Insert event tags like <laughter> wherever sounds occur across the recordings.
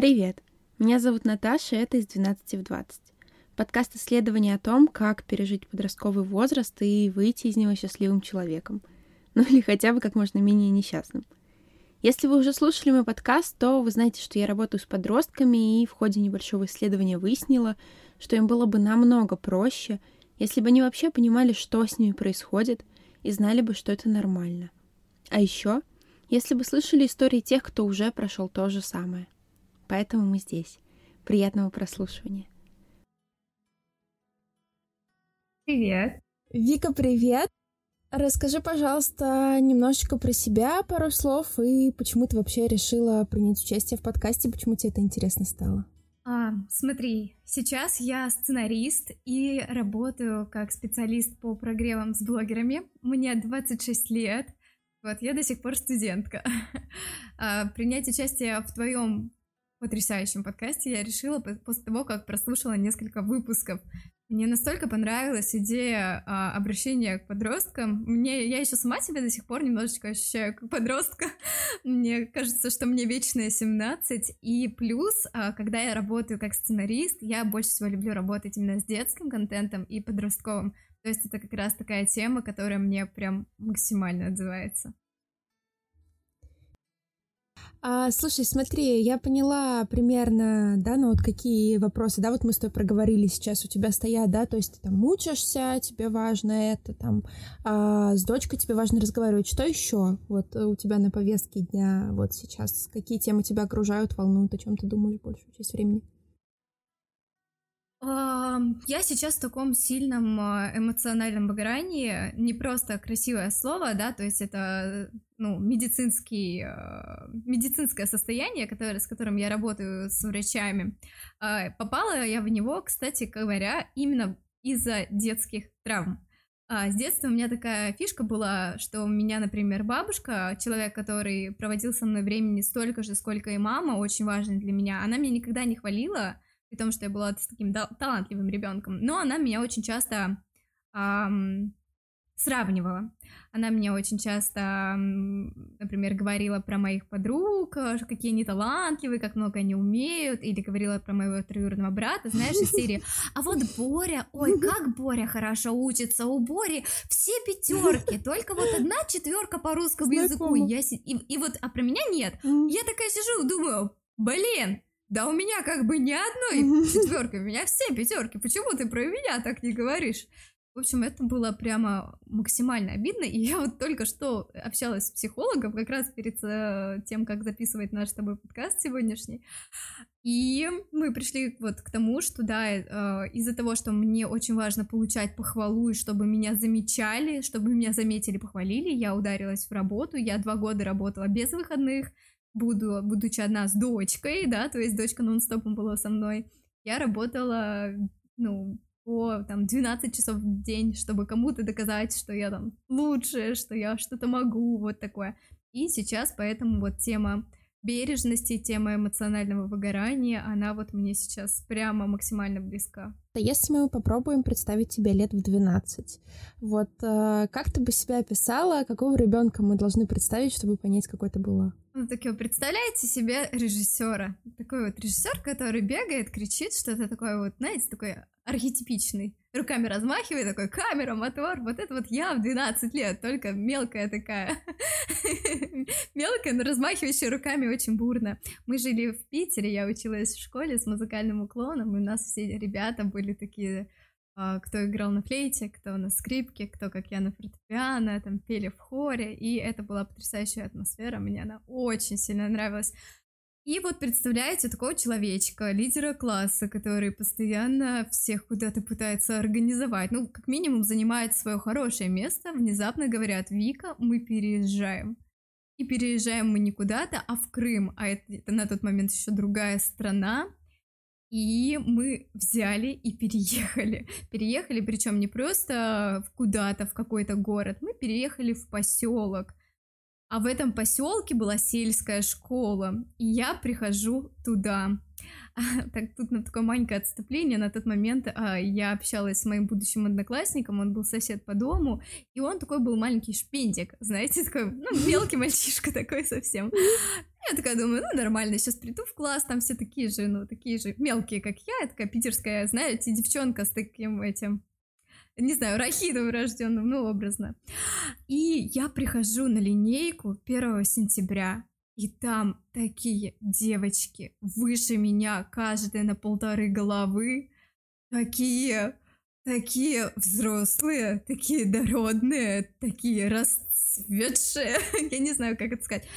Привет! Меня зовут Наташа, это из 12 в 20. Подкаст исследования о том, как пережить подростковый возраст и выйти из него счастливым человеком. Ну или хотя бы как можно менее несчастным. Если вы уже слушали мой подкаст, то вы знаете, что я работаю с подростками и в ходе небольшого исследования выяснила, что им было бы намного проще, если бы они вообще понимали, что с ними происходит, и знали бы, что это нормально. А еще, если бы слышали истории тех, кто уже прошел то же самое. Поэтому мы здесь. Приятного прослушивания. Привет. Вика, привет. Расскажи, пожалуйста, немножечко про себя, пару слов, и почему ты вообще решила принять участие в подкасте, почему тебе это интересно стало? А, смотри, сейчас я сценарист и работаю как специалист по прогревам с блогерами. Мне 26 лет. Вот, я до сих пор студентка. <laughs> А, принять участие в твоем потрясающем подкасте я решила после того, как прослушала несколько выпусков. Мне настолько понравилась идея а, обращения к подросткам. Мне, я еще сама себя до сих пор немножечко ощущаю как подростка. <laughs> мне кажется, что мне вечная 17. И плюс, а, когда я работаю как сценарист, я больше всего люблю работать именно с детским контентом и подростковым. То есть это как раз такая тема, которая мне прям максимально отзывается. А, слушай, смотри, я поняла примерно, да, ну вот какие вопросы, да, вот мы с тобой проговорили сейчас, у тебя стоят, да, то есть ты там мучаешься, тебе важно это, там, а, с дочкой тебе важно разговаривать. Что еще вот у тебя на повестке дня вот сейчас? Какие темы тебя окружают, волнуют, о чем ты думаешь большую часть времени? Я сейчас в таком сильном а, эмоциональном выгорании, не просто красивое слово, да, то есть это, ну, медицинский, а, медицинское состояние, которое, с которым я работаю с врачами. А, попала я в него, кстати говоря, именно из-за детских травм. с детства у меня такая фишка была, что у меня, например, бабушка, человек, который проводил со мной времени столько же, сколько и мама, очень важный для меня, она меня никогда не хвалила, при том, что я была таким талантливым ребенком, но она меня очень часто эм, сравнивала. Она мне очень часто, например, говорила про моих подруг, э, какие они талантливые, как много они умеют, или говорила про моего троюродного брата, знаешь, из серии «А вот Боря, ой, как Боря хорошо учится, у Бори все пятерки, только вот одна четверка по русскому языку». Я, и, и вот, а про меня нет. Я такая сижу, думаю, блин, да у меня как бы ни одной четверки, у меня все пятерки. Почему ты про меня так не говоришь? В общем, это было прямо максимально обидно, и я вот только что общалась с психологом, как раз перед э, тем, как записывать наш с тобой подкаст сегодняшний, и мы пришли вот к тому, что, да, э, из-за того, что мне очень важно получать похвалу, и чтобы меня замечали, чтобы меня заметили, похвалили, я ударилась в работу, я два года работала без выходных, буду, будучи одна с дочкой, да, то есть дочка нон-стопом была со мной, я работала, ну, по там 12 часов в день, чтобы кому-то доказать, что я там лучше, что я что-то могу, вот такое. И сейчас поэтому вот тема бережности, тема эмоционального выгорания, она вот мне сейчас прямо максимально близка. Если мы попробуем представить тебе лет в 12, вот э, как ты бы себя описала, какого ребенка мы должны представить, чтобы понять, какой ты была? Ну, такие, представляете себе режиссера. Такой вот режиссер, который бегает, кричит, что-то такое вот, знаете, такой архетипичный. Руками размахивает, такой, камера, мотор. Вот это вот я в 12 лет, только мелкая такая. <laughs> мелкая, но размахивающая руками очень бурно. Мы жили в Питере, я училась в школе с музыкальным уклоном, и у нас все ребята были такие а, кто играл на флейте, кто на скрипке, кто, как я, на фортепиано, там пели в хоре, и это была потрясающая атмосфера, мне она очень сильно нравилась. И вот представляете такого человечка, лидера класса, который постоянно всех куда-то пытается организовать, ну, как минимум занимает свое хорошее место, внезапно говорят, Вика, мы переезжаем. И переезжаем мы не куда-то, а в Крым, а это, это на тот момент еще другая страна, и мы взяли и переехали. Переехали, причем не просто куда-то, в какой-то город, мы переехали в поселок. А в этом поселке была сельская школа, и я прихожу туда. <laughs> Так, тут на такое маленькое отступление. На тот момент а, я общалась с моим будущим одноклассником, он был сосед по дому, и он такой был маленький шпиндик, знаете, такой, ну, <laughs> мелкий мальчишка такой совсем. Я такая думаю, ну, нормально, сейчас приду в класс, там все такие же, ну, такие же мелкие, как я, я такая питерская, знаете, девчонка с таким этим, не знаю, рахидом рожденным, ну, образно. И я прихожу на линейку 1 сентября, и там такие девочки выше меня, каждая на полторы головы, такие, такие взрослые, такие дородные, такие расцветшие, <laughs> я не знаю, как это сказать.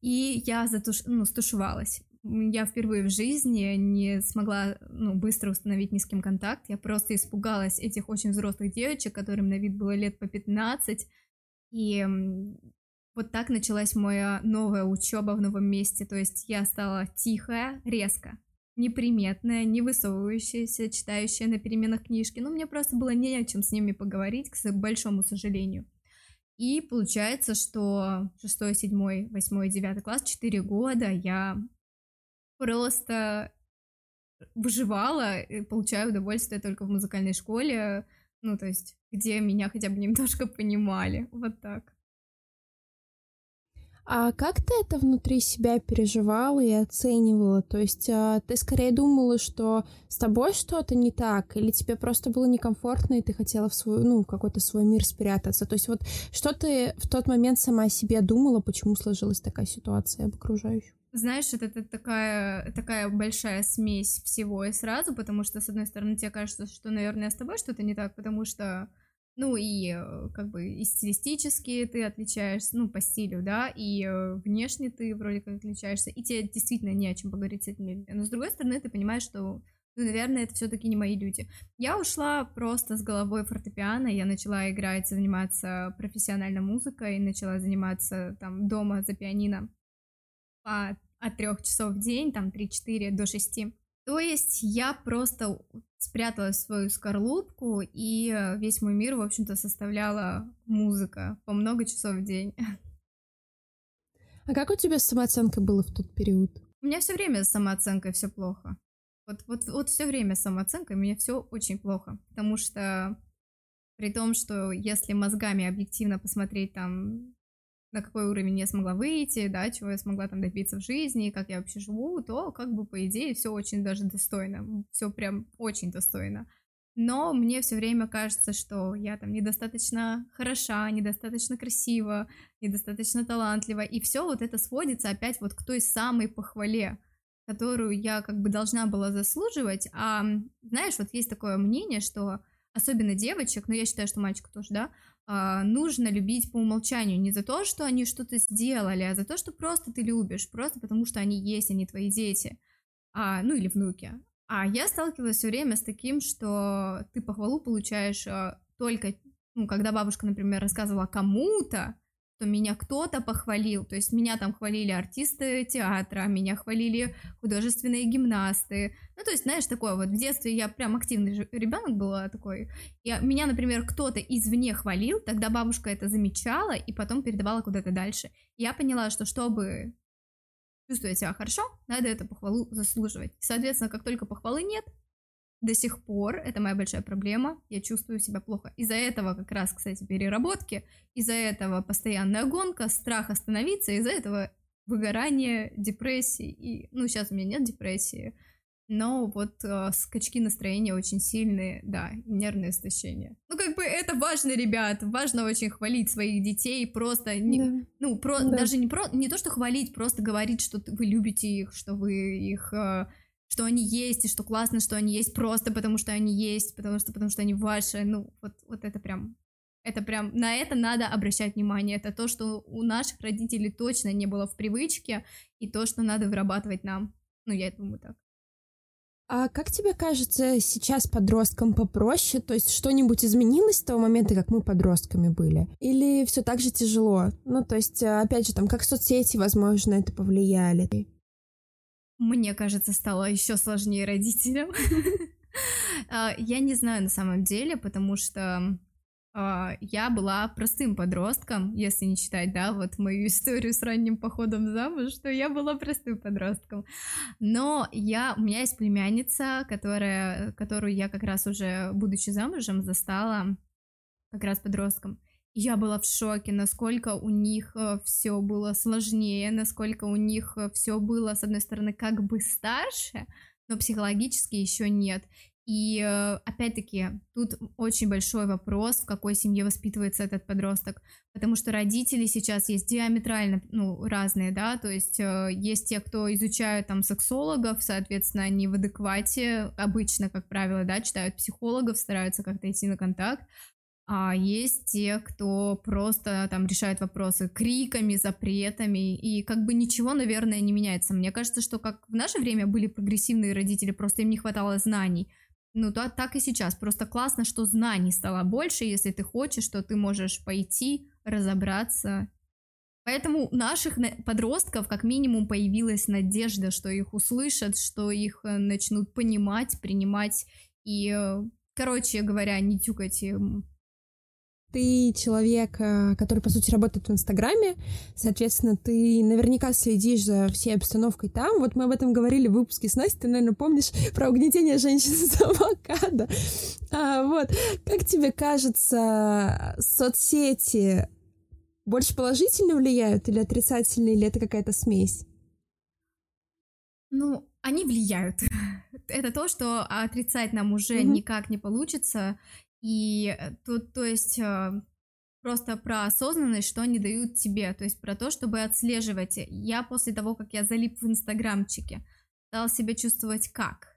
И я затуш... ну, стушевалась. Я впервые в жизни не смогла ну, быстро установить ни с кем контакт. Я просто испугалась этих очень взрослых девочек, которым на вид было лет по 15. И вот так началась моя новая учеба в новом месте. То есть я стала тихая, резко, неприметная, не высовывающаяся, читающая на переменах книжки. Ну, мне просто было не о чем с ними поговорить, к большому сожалению. И получается, что 6, 7, 8, 9 класс, 4 года я просто выживала, и получаю удовольствие только в музыкальной школе, ну, то есть, где меня хотя бы немножко понимали, вот так. А как ты это внутри себя переживала и оценивала? То есть а, ты скорее думала, что с тобой что-то не так, или тебе просто было некомфортно, и ты хотела в свой, ну, какой-то свой мир спрятаться? То есть вот что ты в тот момент сама о себе думала, почему сложилась такая ситуация об окружающих? Знаешь, это, такая, такая большая смесь всего и сразу, потому что, с одной стороны, тебе кажется, что, наверное, с тобой что-то не так, потому что ну и э, как бы и стилистически ты отличаешься, ну, по стилю, да, и э, внешне ты вроде как отличаешься, и тебе действительно не о чем поговорить с этими людьми. Но с другой стороны, ты понимаешь, что, ну, наверное, это все-таки не мои люди. Я ушла просто с головой фортепиано, я начала играть, заниматься профессиональной музыкой, начала заниматься там дома за пианино по, от трех часов в день, там 3-4 до 6. То есть я просто спряталась в свою скорлупку, и э, весь мой мир, в общем-то, составляла музыка по много часов в день. <laughs> А как у тебя с самооценкой было в тот период? У меня все время с самооценкой все плохо. Вот, вот, вот все время с самооценкой у меня все очень плохо, потому что при том, что если мозгами объективно посмотреть там на какой уровень я смогла выйти, да, чего я смогла там добиться в жизни, как я вообще живу, то как бы по идее все очень даже достойно, все прям очень достойно. Но мне все время кажется, что я там недостаточно хороша, недостаточно красива, недостаточно талантлива, и все вот это сводится опять вот к той самой похвале, которую я как бы должна была заслуживать. А знаешь, вот есть такое мнение, что особенно девочек, но я считаю, что мальчиков тоже, да, нужно любить по умолчанию не за то, что они что-то сделали, а за то, что просто ты любишь, просто потому что они есть, они твои дети, а, ну или внуки. А я сталкивалась все время с таким, что ты похвалу получаешь а, только, ну, когда бабушка, например, рассказывала кому-то, что меня кто-то похвалил, то есть меня там хвалили артисты театра, меня хвалили художественные гимнасты, ну, то есть, знаешь, такое вот, в детстве я прям активный ребенок была такой, и меня, например, кто-то извне хвалил, тогда бабушка это замечала и потом передавала куда-то дальше. Я поняла, что чтобы чувствовать себя хорошо, надо эту похвалу заслуживать. Соответственно, как только похвалы нет, до сих пор, это моя большая проблема, я чувствую себя плохо. Из-за этого как раз, кстати, переработки, из-за этого постоянная гонка, страх остановиться, из-за этого выгорание, депрессии. И, ну, сейчас у меня нет депрессии, но вот э, скачки настроения очень сильные, да, нервное истощение. Ну, как бы это важно, ребят, важно очень хвалить своих детей, просто, не, да. ну, про, да. даже не, про, не то, что хвалить, просто говорить, что вы любите их, что вы их... Э, что они есть, и что классно, что они есть просто потому, что они есть, потому что, потому что они ваши, ну, вот, вот это прям, это прям, на это надо обращать внимание, это то, что у наших родителей точно не было в привычке, и то, что надо вырабатывать нам, ну, я думаю так. А как тебе кажется, сейчас подросткам попроще? То есть что-нибудь изменилось с того момента, как мы подростками были? Или все так же тяжело? Ну, то есть, опять же, там, как соцсети, возможно, это повлияли? Мне кажется, стало еще сложнее родителям. <laughs> А, я не знаю на самом деле, потому что а, я была простым подростком, если не считать, да, вот мою историю с ранним походом замуж, что я была простым подростком. Но я, у меня есть племянница, которая, которую я как раз уже, будучи замужем, застала как раз подростком. Я была в шоке, насколько у них э, все было сложнее, насколько у них э, все было, с одной стороны, как бы старше, но психологически еще нет. И э, опять-таки, тут очень большой вопрос, в какой семье воспитывается этот подросток, потому что родители сейчас есть диаметрально ну, разные, да, то есть есть те, кто изучают там сексологов, соответственно, они в адеквате, обычно, как правило, да, читают психологов, стараются как-то идти на контакт, а есть те, кто просто там решает вопросы криками, запретами, и как бы ничего, наверное, не меняется. Мне кажется, что как в наше время были прогрессивные родители, просто им не хватало знаний, ну, да, так и сейчас. Просто классно, что знаний стало больше. Если ты хочешь, то ты можешь пойти, разобраться. Поэтому у наших подростков как минимум появилась надежда, что их услышат, что их э, начнут понимать, принимать и, э, короче говоря, не тюкать ты человек, э, который, по сути, работает в Инстаграме, соответственно, ты наверняка следишь за всей обстановкой там. Вот мы об этом говорили в выпуске с Настей, ты, наверное, помнишь <laughs> про угнетение женщин <laughs> с авокадо. А, вот. Как тебе кажется, соцсети больше положительно влияют или отрицательно, или это какая-то смесь? Ну, они влияют. <laughs> Это то, что отрицать нам уже mm-hmm. никак не получится. И э, тут, то есть, э, просто про осознанность, что они дают тебе, то есть про то, чтобы отслеживать. Я после того, как я залип в инстаграмчике, стала себя чувствовать как?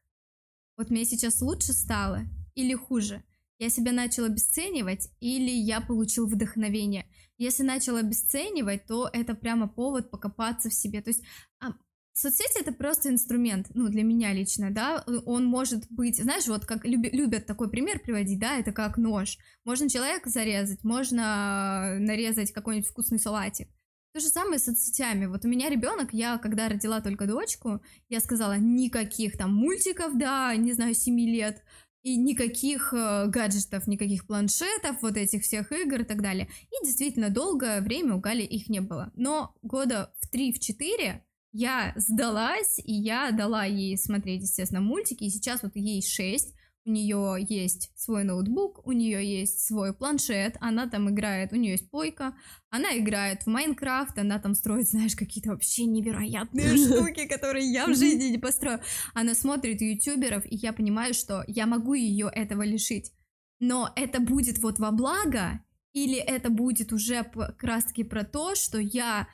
Вот мне сейчас лучше стало или хуже? Я себя начала обесценивать или я получил вдохновение? Если начала обесценивать, то это прямо повод покопаться в себе. То есть а, Соцсети это просто инструмент, ну, для меня лично, да, он может быть, знаешь, вот как люби, любят такой пример приводить, да, это как нож. Можно человека зарезать, можно нарезать какой-нибудь вкусный салатик. То же самое с соцсетями. Вот у меня ребенок, я когда родила только дочку, я сказала, никаких там мультиков, да, не знаю, 7 лет, и никаких э, гаджетов, никаких планшетов, вот этих всех игр и так далее. И действительно, долгое время у Гали их не было. Но года в 3-4 я сдалась, и я дала ей смотреть, естественно, мультики, и сейчас вот ей 6, у нее есть свой ноутбук, у нее есть свой планшет, она там играет, у нее есть плойка, она играет в Майнкрафт, она там строит, знаешь, какие-то вообще невероятные <laughs> штуки, которые я в жизни не построю. Она смотрит ютуберов, и я понимаю, что я могу ее этого лишить. Но это будет вот во благо, или это будет уже как раз таки про то, что я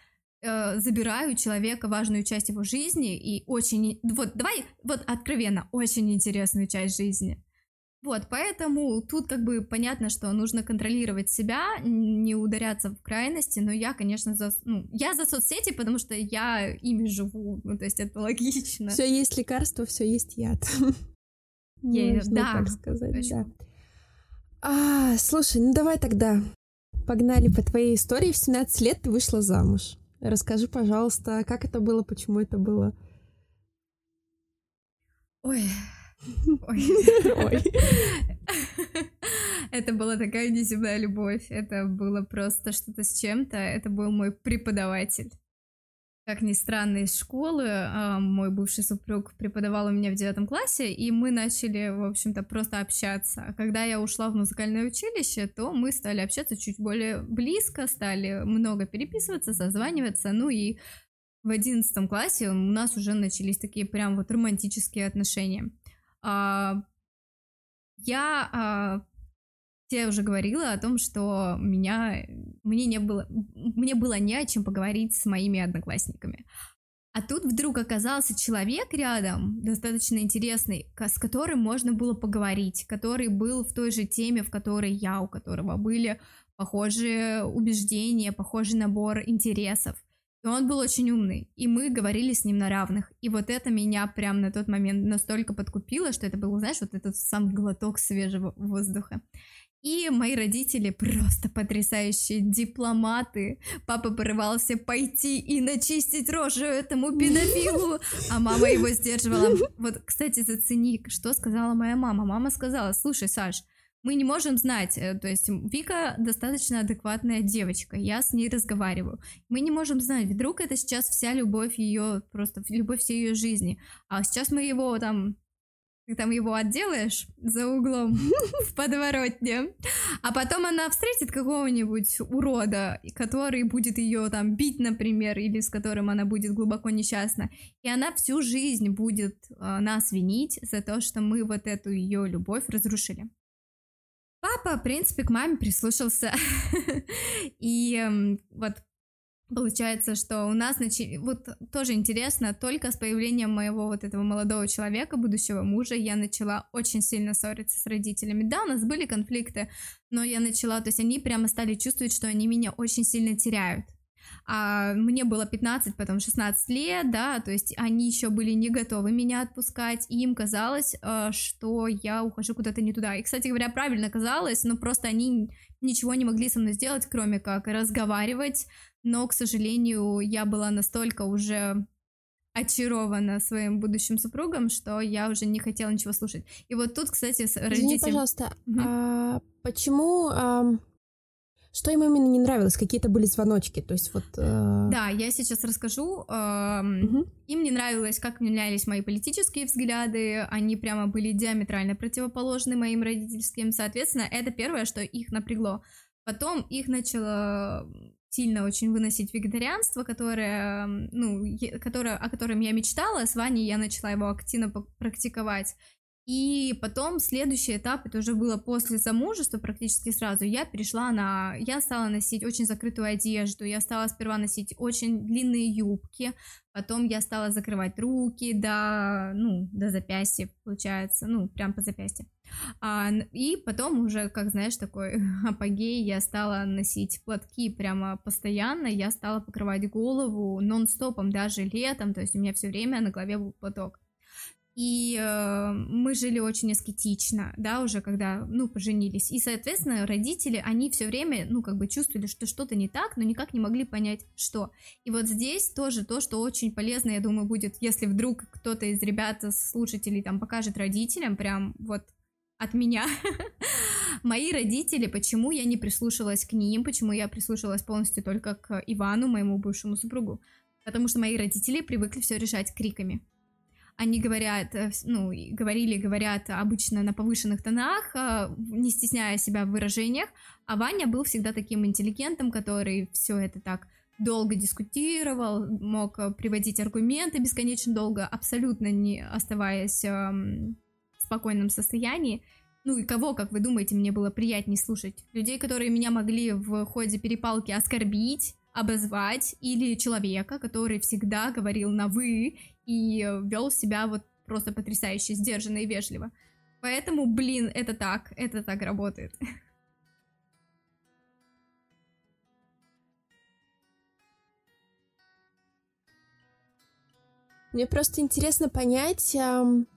э, забираю у человека важную часть его жизни и очень, вот давай, вот откровенно, очень интересную часть жизни. Вот, поэтому тут как бы понятно, что нужно контролировать себя, не ударяться в крайности, но я, конечно, за, ну, я за соцсети, потому что я ими живу, ну, то есть это логично. Все есть лекарство, все есть яд. <laughs> Я, Можно да, так сказать, да. А, слушай, ну давай тогда погнали по твоей истории. В 17 лет ты вышла замуж. Расскажи, пожалуйста, как это было, почему это было? Ой. Ой. Ой. <laughs> Это была такая неземная любовь. Это было просто что-то с чем-то. Это был мой преподаватель. Как ни странно, из школы а, мой бывший супруг преподавал у меня в девятом классе, и мы начали, в общем-то, просто общаться. А когда я ушла в музыкальное училище, то мы стали общаться чуть более близко, стали много переписываться, созваниваться, ну и в одиннадцатом классе у нас уже начались такие прям вот романтические отношения. А, я я уже говорила о том, что меня, мне не было, мне было не о чем поговорить с моими одноклассниками. А тут вдруг оказался человек рядом, достаточно интересный, с которым можно было поговорить, который был в той же теме, в которой я, у которого были похожие убеждения, похожий набор интересов. И он был очень умный, и мы говорили с ним на равных. И вот это меня прям на тот момент настолько подкупило, что это был, знаешь, вот этот сам глоток свежего воздуха. И мои родители просто потрясающие дипломаты. Папа порывался пойти и начистить рожу этому педофилу, а мама его сдерживала. Вот, кстати, зацени, что сказала моя мама. Мама сказала, слушай, Саш, мы не можем знать, э, то есть Вика достаточно адекватная девочка, я с ней разговариваю. Мы не можем знать, вдруг это сейчас вся любовь ее, просто любовь всей ее жизни. А сейчас мы его там ты там его отделаешь за углом <laughs> в подворотне, а потом она встретит какого-нибудь урода, который будет ее там бить, например, или с которым она будет глубоко несчастна, и она всю жизнь будет э, нас винить за то, что мы вот эту ее любовь разрушили. Папа, в принципе, к маме прислушался. <laughs> И вот Получается, что у нас, начи... вот тоже интересно, только с появлением моего вот этого молодого человека, будущего мужа, я начала очень сильно ссориться с родителями. Да, у нас были конфликты, но я начала, то есть они прямо стали чувствовать, что они меня очень сильно теряют. А мне было 15, потом 16 лет, да, то есть они еще были не готовы меня отпускать, и им казалось, э, что я ухожу куда-то не туда. И, кстати говоря, правильно казалось, но просто они ничего не могли со мной сделать, кроме как разговаривать, но, к сожалению, я была настолько уже очарована своим будущим супругом, что я уже не хотела ничего слушать. И вот тут, кстати, с родителями... пожалуйста, угу. а почему... А... Что им именно не нравилось? Какие-то были звоночки? То есть вот... Э... Да, я сейчас расскажу. Э, угу. Им не нравилось, как менялись мои политические взгляды. Они прямо были диаметрально противоположны моим родительским. Соответственно, это первое, что их напрягло. Потом их начало сильно очень выносить вегетарианство, которое, ну, которое, о котором я мечтала, с Ваней я начала его активно практиковать. И потом следующий этап, это уже было после замужества практически сразу, я перешла на... Я стала носить очень закрытую одежду, я стала сперва носить очень длинные юбки, потом я стала закрывать руки до, ну, до запястья, получается, ну, прям по запястью. А, и потом уже, как знаешь, такой <laughs> апогей, я стала носить платки прямо постоянно, я стала покрывать голову нон-стопом, даже летом, то есть у меня все время на голове был платок. И э, мы жили очень аскетично, да, уже когда, ну, поженились. И, соответственно, родители, они все время, ну, как бы чувствовали, что что-то не так, но никак не могли понять, что. И вот здесь тоже то, что очень полезно, я думаю, будет, если вдруг кто-то из ребят, слушателей, там, покажет родителям, прям вот от меня. <laughs> Мои родители, почему я не прислушалась к ним, почему я прислушалась полностью только к Ивану, моему бывшему супругу. Потому что мои родители привыкли все решать криками. Они говорят, э, ну, говорили, говорят обычно на повышенных тонах, э, не стесняя себя в выражениях, а Ваня был всегда таким интеллигентом, который все это так долго дискутировал, мог э, приводить аргументы бесконечно долго, абсолютно не оставаясь эм, в спокойном состоянии. Ну и кого, как вы думаете, мне было приятнее слушать? Людей, которые меня могли в ходе перепалки оскорбить, обозвать, или человека, который всегда говорил на «вы» и вел себя вот просто потрясающе сдержанно и вежливо. Поэтому, блин, это так, это так работает. Мне просто интересно понять, эм,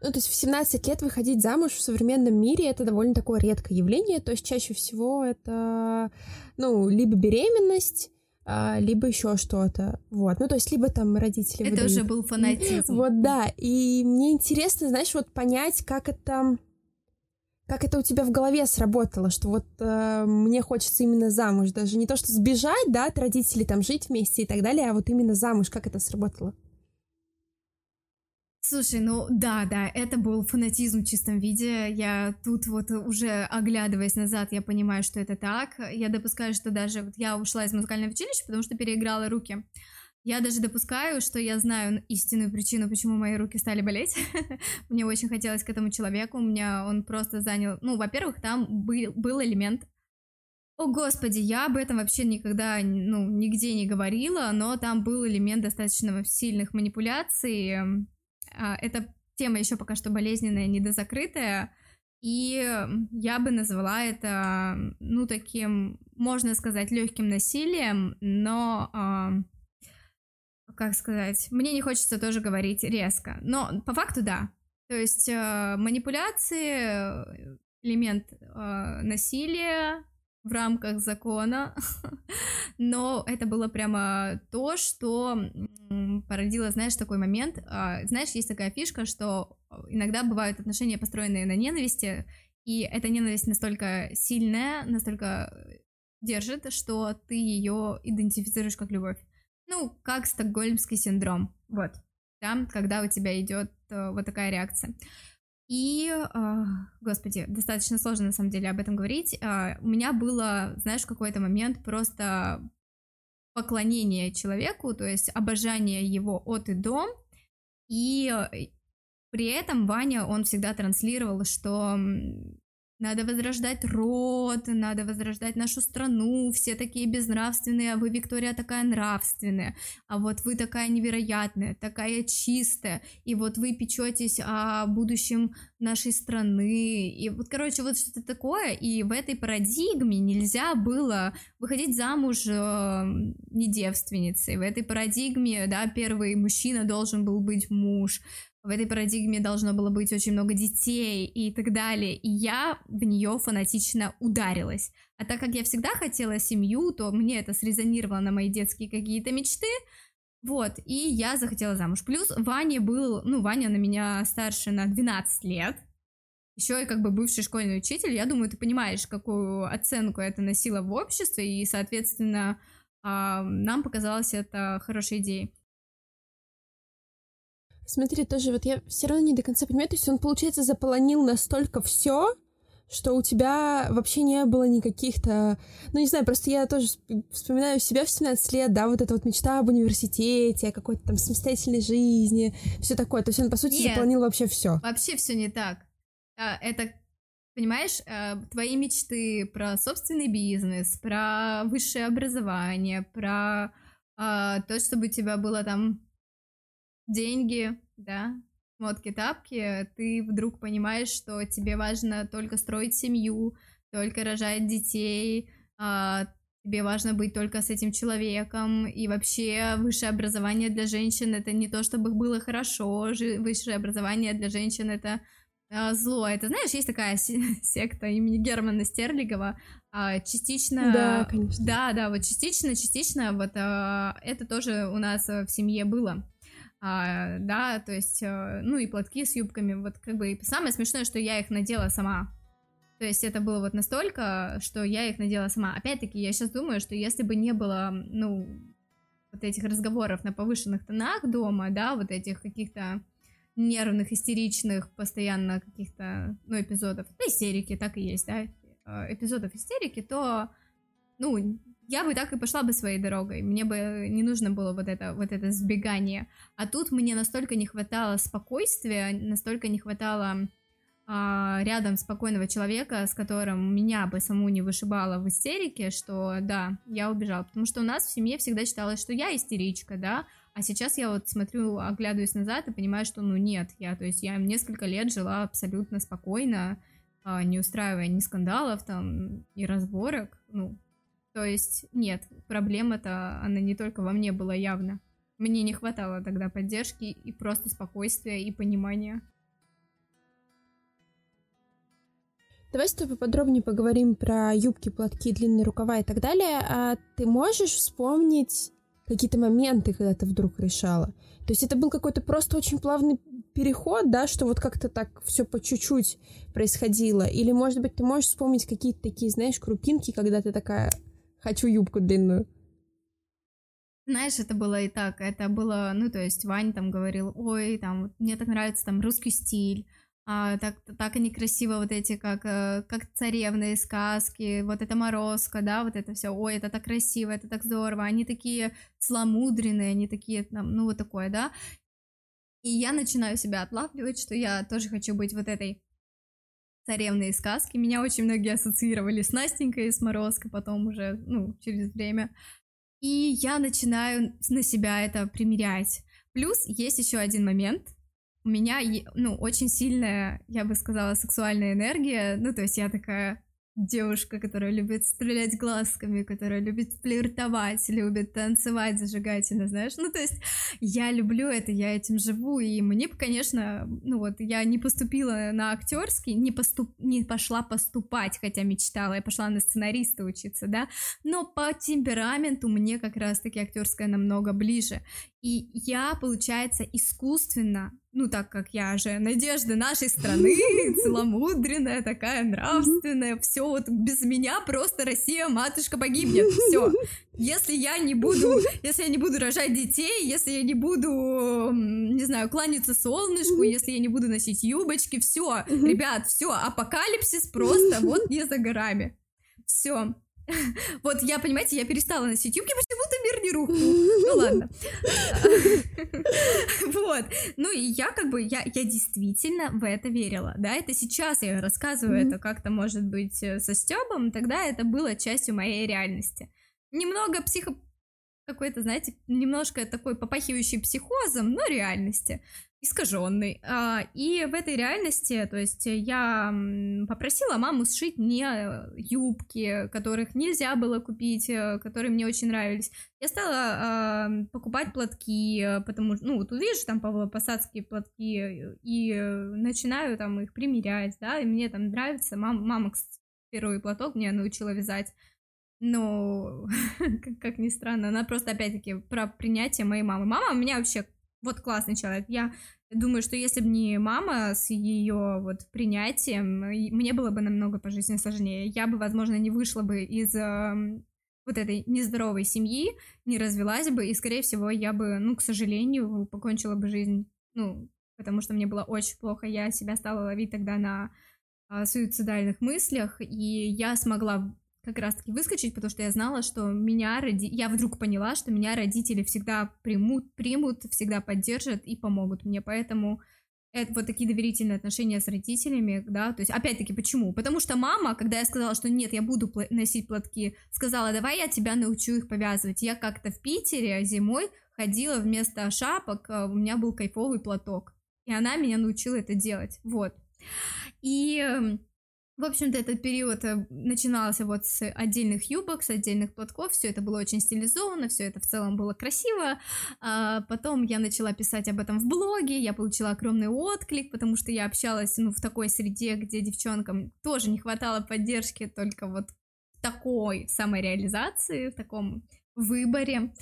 ну, то есть в 17 лет выходить замуж в современном мире это довольно такое редкое явление, то есть чаще всего это, ну, либо беременность, либо еще что-то. Вот. Ну, то есть, либо там родители. Это выдают. уже был фанатизм. Вот, да. И мне интересно, знаешь, вот понять, как это. Как это у тебя в голове сработало, что вот э, мне хочется именно замуж, даже не то, что сбежать, да, от родителей, там жить вместе и так далее, а вот именно замуж, как это сработало? Слушай, ну да, да, это был фанатизм в чистом виде. Я тут вот уже оглядываясь назад, я понимаю, что это так. Я допускаю, что даже вот я ушла из музыкального училища, потому что переиграла руки. Я даже допускаю, что я знаю истинную причину, почему мои руки стали болеть. <laughs> Мне очень хотелось к этому человеку. У меня он просто занял... Ну, во-первых, там был, был элемент о, господи, я об этом вообще никогда, ну, нигде не говорила, но там был элемент достаточно сильных манипуляций, а, эта тема еще пока что болезненная, недозакрытая, и я бы назвала это, ну, таким, можно сказать, легким насилием, но, э, как сказать, мне не хочется тоже говорить резко, но по факту да. То есть э, манипуляции, элемент э, насилия, в рамках закона, <laughs> но это было прямо то, что породило, знаешь, такой момент. А, знаешь, есть такая фишка, что иногда бывают отношения, построенные на ненависти, и эта ненависть настолько сильная, настолько держит, что ты ее идентифицируешь как любовь. Ну, как стокгольмский синдром. Вот. Там, когда у тебя идет э, вот такая реакция. И, э, господи, достаточно сложно на самом деле об этом говорить. Э, у меня было, знаешь, в какой-то момент просто поклонение человеку, то есть обожание его от и до. И э, при этом Ваня, он всегда транслировал, что надо возрождать род, надо возрождать нашу страну, все такие безнравственные, а вы, Виктория, такая нравственная, а вот вы такая невероятная, такая чистая, и вот вы печетесь о будущем нашей страны, и вот, короче, вот что-то такое, и в этой парадигме нельзя было выходить замуж э, не девственницей, в этой парадигме, да, первый мужчина должен был быть муж, в этой парадигме должно было быть очень много детей и так далее. И я в нее фанатично ударилась. А так как я всегда хотела семью, то мне это срезонировало на мои детские какие-то мечты. Вот, и я захотела замуж. Плюс Ваня был, ну, Ваня на меня старше на 12 лет. Еще и как бы бывший школьный учитель, я думаю, ты понимаешь, какую оценку это носило в обществе, и, соответственно, нам показалось это хорошей идеей. Смотри, тоже вот я все равно не до конца понимаю, то есть он, получается, заполонил настолько все, что у тебя вообще не было никаких-то... Ну, не знаю, просто я тоже вспоминаю себя в 17 лет, да, вот эта вот мечта об университете, о какой-то там самостоятельной жизни, все такое. То есть он, по сути, Нет, заполонил вообще все. Вообще все не так. А, это, понимаешь, а, твои мечты про собственный бизнес, про высшее образование, про а, то, чтобы у тебя было там деньги, да, шмотки-тапки, ты вдруг понимаешь, что тебе важно только строить семью, только рожать детей, а, тебе важно быть только с этим человеком, и вообще высшее образование для женщин это не то, чтобы было хорошо, высшее образование для женщин это а, зло. Это, знаешь, есть такая <laughs> секта имени Германа Стерлигова, а, частично... Да, конечно. Да, да, вот частично, частично, вот а, это тоже у нас в семье было а, да, то есть, э, ну и платки с юбками, вот как бы самое смешное, что я их надела сама, то есть это было вот настолько, что я их надела сама. Опять-таки, я сейчас думаю, что если бы не было, ну, вот этих разговоров на повышенных тонах дома, да, вот этих каких-то нервных, истеричных, постоянно каких-то, ну, эпизодов, да, истерики, так и есть, да, э, эпизодов истерики, то, ну, я бы так и пошла бы своей дорогой, мне бы не нужно было вот это, вот это сбегание, а тут мне настолько не хватало спокойствия, настолько не хватало а, рядом спокойного человека, с которым меня бы саму не вышибало в истерике, что да, я убежала, потому что у нас в семье всегда считалось, что я истеричка, да, а сейчас я вот смотрю, оглядываюсь назад и понимаю, что ну нет, я, то есть я несколько лет жила абсолютно спокойно, а, не устраивая ни скандалов, там, ни разборок, ну, то есть, нет, проблема-то, она не только во мне была явно. Мне не хватало тогда поддержки и просто спокойствия и понимания. Давай с тобой поподробнее поговорим про юбки, платки, длинные рукава и так далее. А ты можешь вспомнить какие-то моменты, когда ты вдруг решала? То есть это был какой-то просто очень плавный переход, да, что вот как-то так все по чуть-чуть происходило? Или, может быть, ты можешь вспомнить какие-то такие, знаешь, крупинки, когда ты такая, Хочу юбку длинную. Знаешь, это было и так, это было, ну, то есть Вань там говорил, ой, там, мне так нравится там русский стиль, а, так, так они красиво вот эти, как, э, как царевные сказки, вот это морозка, да, вот это все, ой, это так красиво, это так здорово, они такие целомудренные, они такие, там, ну, вот такое, да, и я начинаю себя отлавливать, что я тоже хочу быть вот этой царевные сказки. Меня очень многие ассоциировали с Настенькой, с Морозко, потом уже, ну, через время. И я начинаю на себя это примерять. Плюс есть еще один момент. У меня, ну, очень сильная, я бы сказала, сексуальная энергия. Ну, то есть я такая девушка, которая любит стрелять глазками, которая любит флиртовать, любит танцевать зажигательно, знаешь. Ну, то есть я люблю это, я этим живу, и мне конечно, ну вот, я не поступила на актерский, не, поступ... не пошла поступать, хотя мечтала, я пошла на сценариста учиться, да, но по темпераменту мне как раз-таки актерская намного ближе. И я, получается, искусственно ну, так как я же надежда нашей страны, <laughs> целомудренная, такая нравственная, все вот без меня просто Россия, матушка, погибнет, <laughs> все. Если я не буду, если я не буду рожать детей, если я не буду, не знаю, кланяться солнышку, если я не буду носить юбочки, все, ребят, все, апокалипсис просто вот <laughs> не за горами. Все. <laughs> Вот я, понимаете, я перестала носить юбки, почему-то мир не рухнул. Ну ладно. <laughs> Вот. Ну и я как бы, я, я действительно в это верила, да, это сейчас я рассказываю это как-то, может быть, э, со Стёбом, тогда это было частью моей реальности. Немного психо какой-то, знаете, немножко такой попахивающий психозом, но реальности искаженный. А, и в этой реальности, то есть я попросила маму сшить мне юбки, которых нельзя было купить, э, которые мне очень нравились. Я стала а, покупать платки, потому что, ну, вот увидишь там посадские платки, и начинаю там их примерять, да, и мне там нравится. Мам, мама, кстати, первый платок меня научила вязать. Но, <laughs> как ни странно, она просто, опять-таки, про принятие моей мамы. Мама у меня вообще вот классный человек. Я думаю, что если бы не мама с ее вот принятием, мне было бы намного по жизни сложнее. Я бы, возможно, не вышла бы из э, вот этой нездоровой семьи, не развелась бы, и, скорее всего, я бы, ну, к сожалению, покончила бы жизнь, ну, потому что мне было очень плохо. Я себя стала ловить тогда на э, суицидальных мыслях, и я смогла как раз-таки выскочить, потому что я знала, что меня роди... я вдруг поняла, что меня родители всегда примут, примут, всегда поддержат и помогут мне, поэтому это вот такие доверительные отношения с родителями, да, то есть, опять-таки, почему? Потому что мама, когда я сказала, что нет, я буду пл- носить платки, сказала, давай я тебя научу их повязывать. Я как-то в Питере зимой ходила вместо шапок, а, у меня был кайфовый платок, и она меня научила это делать, вот. И эм, в общем-то, этот период э, начинался вот с отдельных юбок, с отдельных платков, все это было очень стилизовано, все это в целом было красиво. А потом я начала писать об этом в блоге, я получила огромный отклик, потому что я общалась ну, в такой среде, где девчонкам тоже не хватало поддержки, только вот такой самореализации, в таком выборе.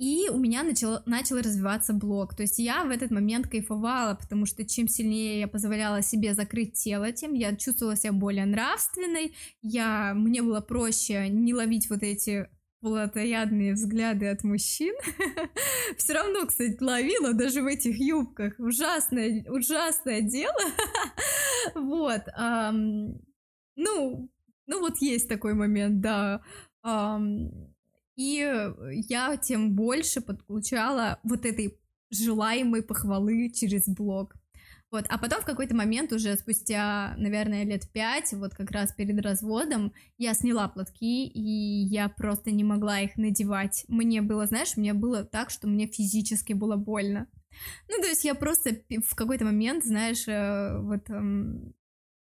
И у меня начал, начал развиваться блог. То есть я в этот момент кайфовала, потому что чем сильнее я позволяла себе закрыть тело, тем я чувствовала себя более нравственной. Я, мне было проще не ловить вот эти плотоядные взгляды от мужчин. <laughs> Все равно, кстати, ловила даже в этих юбках. Ужасное, ужасное дело. <laughs> вот. ну, ну вот есть такой момент, да. И э, я тем больше подключала вот этой желаемой похвалы через блог. Вот, а потом в какой-то момент, уже спустя, наверное, лет пять, вот как раз перед разводом, я сняла платки, и я просто не могла их надевать. Мне было, знаешь, мне было так, что мне физически было больно. Ну, то есть я просто в какой-то момент, знаешь, э, вот эм,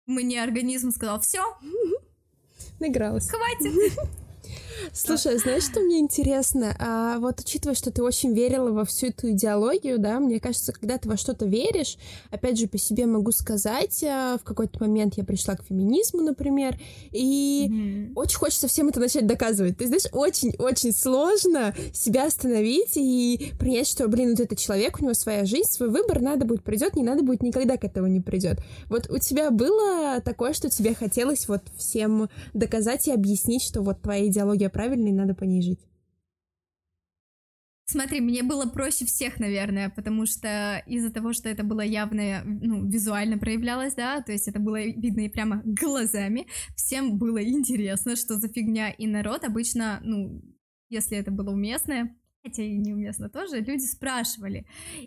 мне организм сказал, все, <laughs> Наигралась. Хватит. <laughs> Слушай, знаешь, что мне интересно? А, вот учитывая, что ты очень верила во всю эту идеологию, да, мне кажется, когда ты во что-то веришь, опять же, по себе могу сказать, а, в какой-то момент я пришла к феминизму, например, и mm-hmm. очень хочется всем это начать доказывать. Ты знаешь, очень-очень сложно себя остановить и принять, что, блин, вот этот человек, у него своя жизнь, свой выбор, надо будет придет, не надо будет, никогда к этому не придет. Вот у тебя было такое, что тебе хотелось вот всем доказать и объяснить, что вот твоя идеология правильный, надо по ней жить. Смотри, мне было проще всех, наверное, потому что из-за того, что это было явно, ну, визуально проявлялось, да, то есть это было видно и прямо глазами, всем было интересно, что за фигня, и народ обычно, ну, если это было уместное, хотя и неуместно тоже, люди спрашивали.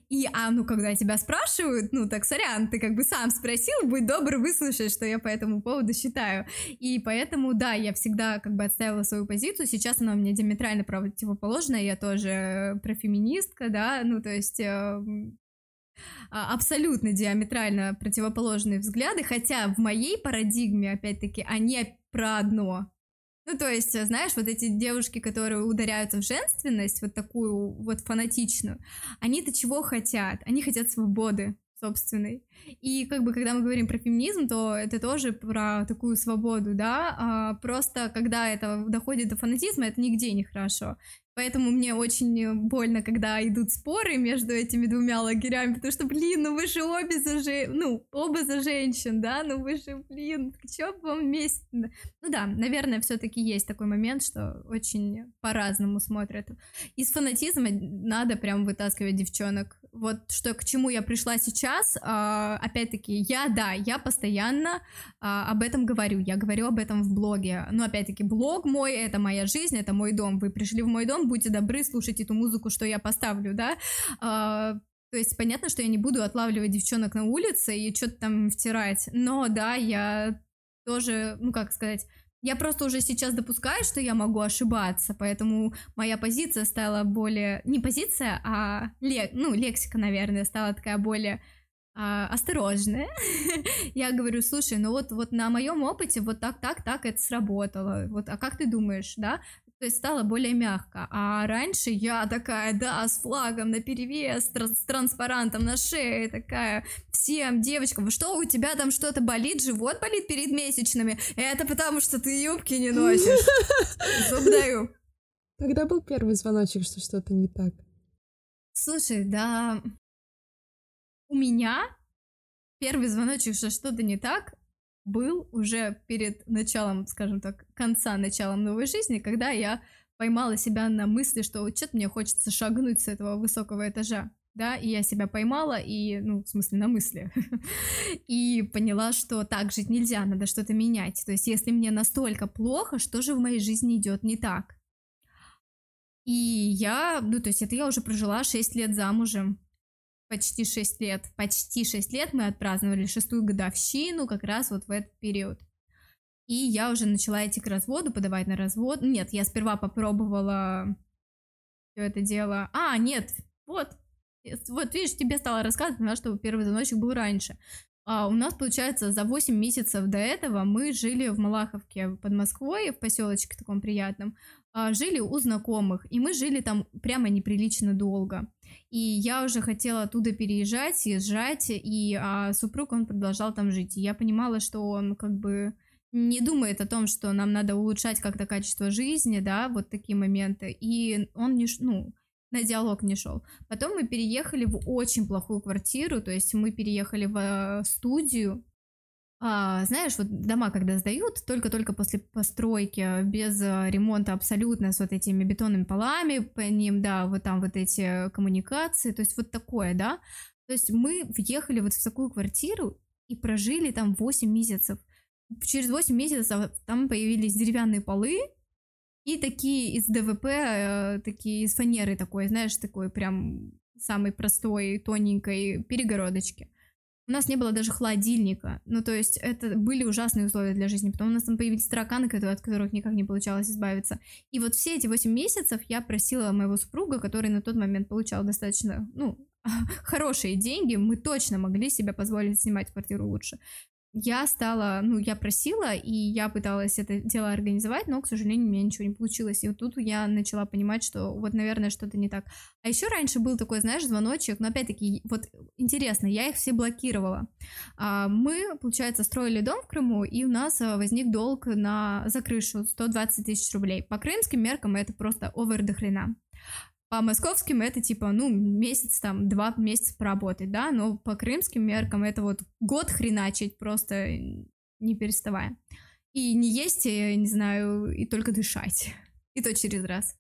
И, а ну, когда тебя спрашивают, ну, так, сорян, ты как бы сам спросил, будь добр, выслушай, что я по этому поводу считаю. И поэтому, да, я всегда как бы отставила свою позицию, сейчас она у меня диаметрально противоположная, я тоже профеминистка, да, ну, то есть... Э, абсолютно диаметрально противоположные взгляды, хотя в моей парадигме, опять-таки, они про одно. Ну, то есть, знаешь, вот эти девушки, которые ударяются в женственность, вот такую вот фанатичную, они-то чего хотят? Они хотят свободы собственной. И как бы, когда мы говорим про феминизм, то это тоже про такую свободу, да, а просто когда это доходит до фанатизма, это нигде не хорошо. Поэтому мне очень больно, когда идут споры между этими двумя лагерями, потому что, блин, ну вы же обе за же... ну, оба за женщин, да, ну вы же, блин, чё вам вместе? Ну да, наверное, все таки есть такой момент, что очень по-разному смотрят. Из фанатизма надо прям вытаскивать девчонок вот что к чему я пришла сейчас, а, опять-таки, я, да, я постоянно а, об этом говорю, я говорю об этом в блоге, но опять-таки, блог мой, это моя жизнь, это мой дом, вы пришли в мой дом, будьте добры, слушайте ту музыку, что я поставлю, да, а, то есть понятно, что я не буду отлавливать девчонок на улице и что-то там втирать, но да, я тоже, ну как сказать, я просто уже сейчас допускаю, что я могу ошибаться, поэтому моя позиция стала более... Не позиция, а лек... ну, лексика, наверное, стала такая более а, осторожная. <laughs> я говорю, слушай, ну вот, вот на моем опыте вот так, так, так это сработало. Вот, а как ты думаешь, да? То есть стало более мягко. А раньше я такая, да, с флагом на перевес, с транспарантом на шее, такая всем девочкам, что у тебя там что-то болит, живот болит перед месячными? Это потому что ты юбки не носишь. <laughs> Зуб даю. Когда был первый звоночек, что что-то не так? Слушай, да, у меня первый звоночек, что что-то не так, был уже перед началом, скажем так, конца началом новой жизни, когда я поймала себя на мысли, что что-то мне хочется шагнуть с этого высокого этажа, да, и я себя поймала, и, ну, в смысле, на мысли, <laughs> и поняла, что так жить нельзя, надо что-то менять, то есть если мне настолько плохо, что же в моей жизни идет не так? И я, ну, то есть это я уже прожила 6 лет замужем, почти 6 лет, почти 6 лет мы отпраздновали шестую годовщину как раз вот в этот период. И я уже начала идти к разводу, подавать на развод. Нет, я сперва попробовала все это дело. А, нет, вот, вот видишь, тебе стала рассказывать, что первый звоночек был раньше. А у нас, получается, за 8 месяцев до этого мы жили в Малаховке под Москвой, в поселочке таком приятном. А, жили у знакомых, и мы жили там прямо неприлично долго. И я уже хотела оттуда переезжать, съезжать, и а, супруг, он продолжал там жить. И я понимала, что он как бы не думает о том, что нам надо улучшать как-то качество жизни, да, вот такие моменты. И он не, ну, на диалог не шел. Потом мы переехали в очень плохую квартиру, то есть мы переехали в э, студию, а, знаешь, вот дома, когда сдают, только-только после постройки, без э, ремонта абсолютно, с вот этими бетонными полами по ним, да, вот там вот эти коммуникации, то есть вот такое, да. То есть мы въехали вот в такую квартиру и прожили там 8 месяцев. Через 8 месяцев там появились деревянные полы, и такие из ДВП, э, такие из фанеры такой, знаешь, такой прям самой простой, тоненькой перегородочки. У нас не было даже холодильника. Ну, то есть, это были ужасные условия для жизни. Потом у нас там появились тараканы, от которых никак не получалось избавиться. И вот все эти 8 месяцев я просила моего супруга, который на тот момент получал достаточно, ну, <laughs> хорошие деньги, мы точно могли себе позволить снимать квартиру лучше я стала, ну, я просила, и я пыталась это дело организовать, но, к сожалению, у меня ничего не получилось. И вот тут я начала понимать, что вот, наверное, что-то не так. А еще раньше был такой, знаешь, звоночек, но опять-таки, вот интересно, я их все блокировала. А, мы, получается, строили дом в Крыму, и у нас а, возник долг на за крышу 120 тысяч рублей. По крымским меркам это просто овер до хрена. По московским это типа, ну, месяц там, два месяца поработать, да, но по крымским меркам это вот год хреначить просто не переставая. И не есть, и, не знаю, и только дышать. <laughs> И то через раз.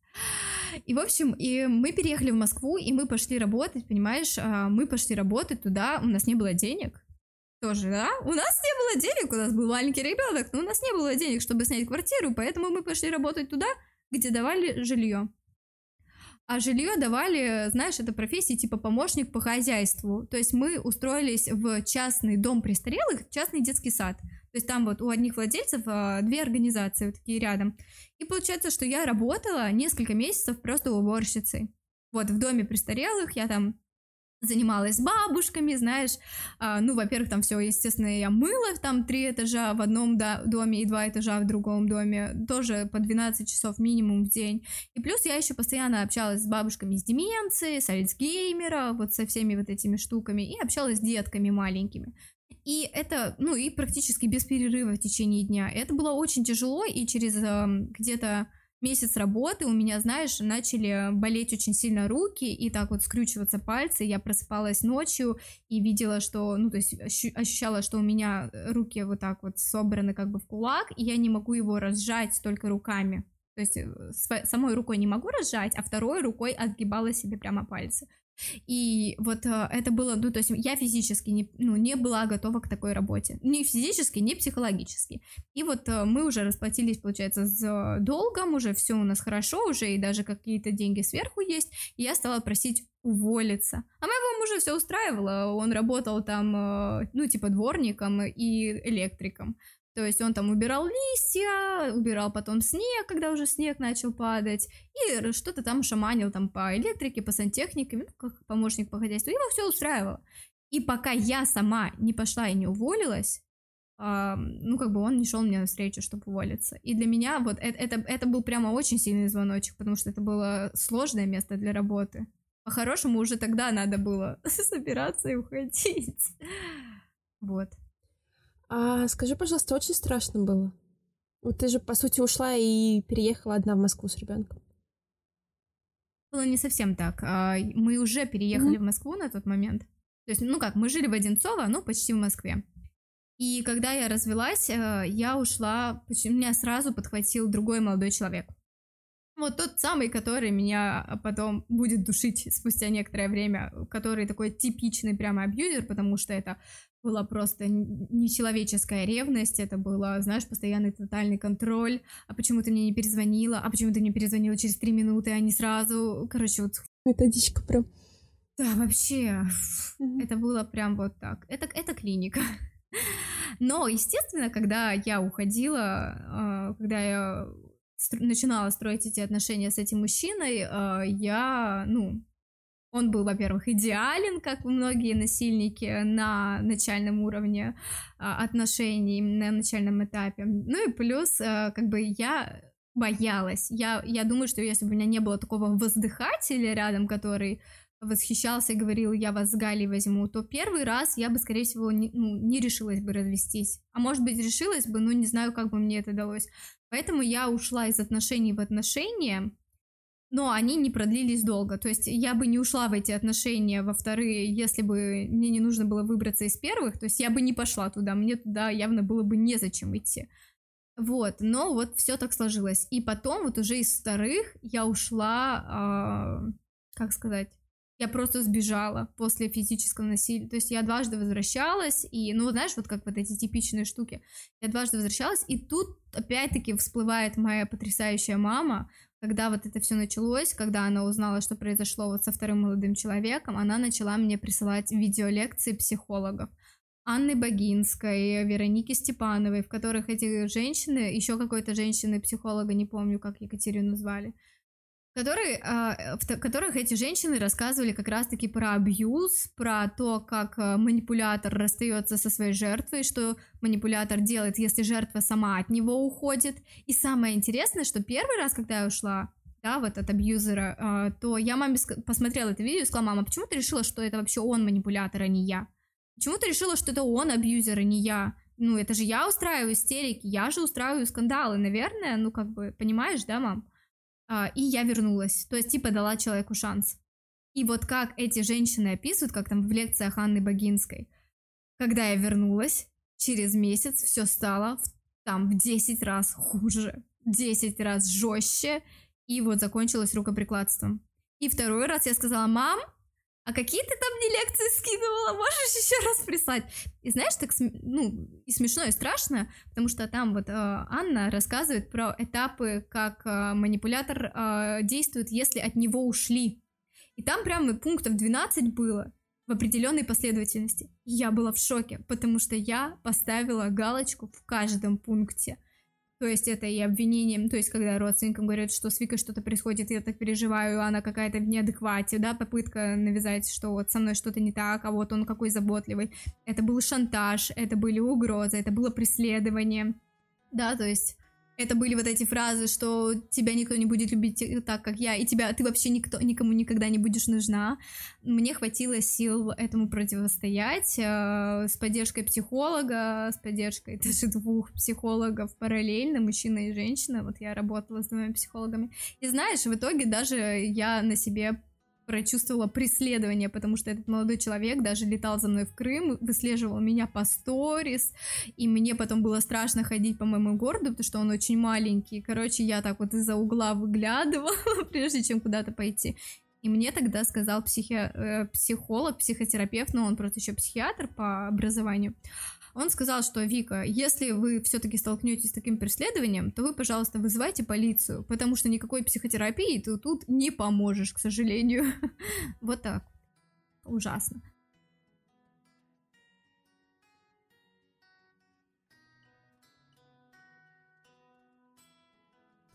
И, в общем, и мы переехали в Москву, и мы пошли работать, понимаешь, а, мы пошли работать туда, у нас не было денег, тоже, да? У нас не было денег, у нас был маленький ребенок, но у нас не было денег, чтобы снять квартиру, поэтому мы пошли работать туда, где давали жилье. А жилье давали, знаешь, это профессии типа помощник по хозяйству. То есть мы устроились в частный дом престарелых, частный детский сад. То есть там вот у одних владельцев а, две организации вот такие рядом. И получается, что я работала несколько месяцев просто уборщицей. Вот в доме престарелых я там занималась бабушками, знаешь, а, ну, во-первых, там все, естественно, я мыла, там три этажа в одном да, доме и два этажа в другом доме, тоже по 12 часов минимум в день, и плюс я еще постоянно общалась с бабушками с деменцией, с Альцгеймера, вот со всеми вот этими штуками, и общалась с детками маленькими. И это, ну, и практически без перерыва в течение дня. Это было очень тяжело, и через э, где-то месяц работы у меня, знаешь, начали болеть очень сильно руки и так вот скрючиваться пальцы. Я просыпалась ночью и видела, что, ну, то есть ощущала, что у меня руки вот так вот собраны как бы в кулак, и я не могу его разжать только руками. То есть э, самой рукой не могу разжать, а второй рукой отгибала себе прямо пальцы. И вот э, это было, ну, то есть я физически не, ну, не была готова к такой работе. Ни физически, ни психологически. И вот э, мы уже расплатились, получается, с долгом, уже все у нас хорошо, уже и даже какие-то деньги сверху есть. И я стала просить уволиться. А моего мужа все устраивало, он работал там, э, ну, типа дворником и электриком. То есть он там убирал листья, убирал потом снег, когда уже снег начал падать, и что-то там шаманил там по электрике, по сантехнике, ну, как помощник по хозяйству. Его все устраивало. И пока я сама не пошла и не уволилась, э, ну, как бы он не шел мне навстречу, чтобы уволиться. И для меня вот это, это, это был прямо очень сильный звоночек, потому что это было сложное место для работы. По-хорошему уже тогда надо было <laughs> собираться и уходить. Вот. А скажи, пожалуйста, очень страшно было? Вот ты же, по сути, ушла и переехала одна в Москву с ребенком. Было не совсем так. А, мы уже переехали mm-hmm. в Москву на тот момент. То есть, ну как, мы жили в Одинцово, но почти в Москве. И когда я развелась, э, я ушла, меня сразу подхватил другой молодой человек. Вот тот самый, который меня потом будет душить спустя некоторое время, который такой типичный прямо абьюзер, потому что это была просто нечеловеческая ревность, это было, знаешь, постоянный тотальный контроль, а почему ты мне не перезвонила, а почему ты мне перезвонила через три минуты, а не сразу, короче, вот... Методичка прям. Да, вообще, mm-hmm. это было прям вот так, это, это клиника. <laughs> Но, естественно, когда я уходила, а, когда я начинала строить эти отношения с этим мужчиной, а, я, ну, он был, во-первых, идеален, как многие насильники на начальном уровне а, отношений, на начальном этапе. Ну и плюс, а, как бы я боялась. Я, я думаю, что если бы у меня не было такого воздыхателя рядом, который восхищался и говорил, я вас с Галей возьму, то первый раз я бы, скорее всего, не, ну, не решилась бы развестись. А может быть, решилась бы, но не знаю, как бы мне это далось. Поэтому я ушла из отношений в отношения, но они не продлились долго. То есть я бы не ушла в эти отношения во вторые, если бы мне не нужно было выбраться из первых, то есть я бы не пошла туда, мне туда явно было бы незачем идти. Вот, но вот все так сложилось. И потом вот уже из вторых я ушла, э, как сказать, я просто сбежала после физического насилия. То есть я дважды возвращалась, и, ну, знаешь, вот как вот эти типичные штуки. Я дважды возвращалась, и тут опять-таки всплывает моя потрясающая мама, когда вот это все началось, когда она узнала, что произошло вот со вторым молодым человеком, она начала мне присылать видеолекции психологов. Анны Богинской, Вероники Степановой, в которых эти женщины, еще какой-то женщины-психолога, не помню, как Екатерину назвали, которые, а, в которых эти женщины рассказывали как раз-таки про абьюз, про то, как а, манипулятор расстается со своей жертвой, что манипулятор делает, если жертва сама от него уходит. И самое интересное, что первый раз, когда я ушла, да, вот от абьюзера, а, то я маме посмотрела это видео и сказала, мама, почему ты решила, что это вообще он манипулятор, а не я? Почему ты решила, что это он абьюзер, а не я? Ну, это же я устраиваю истерики, я же устраиваю скандалы, наверное, ну, как бы, понимаешь, да, мам? А, и я вернулась. То есть, типа, дала человеку шанс. И вот как эти женщины описывают, как там в лекциях Анны Богинской, когда я вернулась, через месяц все стало в, там в 10 раз хуже, 10 раз жестче, и вот закончилось рукоприкладством. И второй раз я сказала, мам, а какие ты там мне лекции скидывала, можешь еще раз прислать? И знаешь, так, ну, и смешно, и страшно, потому что там вот э, Анна рассказывает про этапы, как э, манипулятор э, действует, если от него ушли. И там прямо пунктов 12 было в определенной последовательности. Я была в шоке, потому что я поставила галочку в каждом пункте – то есть это и обвинение, то есть когда родственникам говорят, что с Викой что-то происходит, я так переживаю, она какая-то в неадеквате, да, попытка навязать, что вот со мной что-то не так, а вот он какой заботливый. Это был шантаж, это были угрозы, это было преследование, да, то есть это были вот эти фразы, что тебя никто не будет любить так, как я, и тебя ты вообще никто никому никогда не будешь нужна. Мне хватило сил этому противостоять э, с поддержкой психолога, с поддержкой даже двух психологов параллельно, мужчина и женщина. Вот я работала с двумя психологами. И знаешь, в итоге даже я на себе прочувствовала преследование, потому что этот молодой человек даже летал за мной в Крым, выслеживал меня по сторис, и мне потом было страшно ходить по моему городу, потому что он очень маленький. Короче, я так вот из-за угла выглядывала, <laughs> прежде чем куда-то пойти. И мне тогда сказал психи... Э, психолог, психотерапевт, но он просто еще психиатр по образованию, он сказал, что Вика, если вы все-таки столкнетесь с таким преследованием, то вы, пожалуйста, вызывайте полицию, потому что никакой психотерапии ты тут не поможешь, к сожалению. <laughs> Вот так. Ужасно.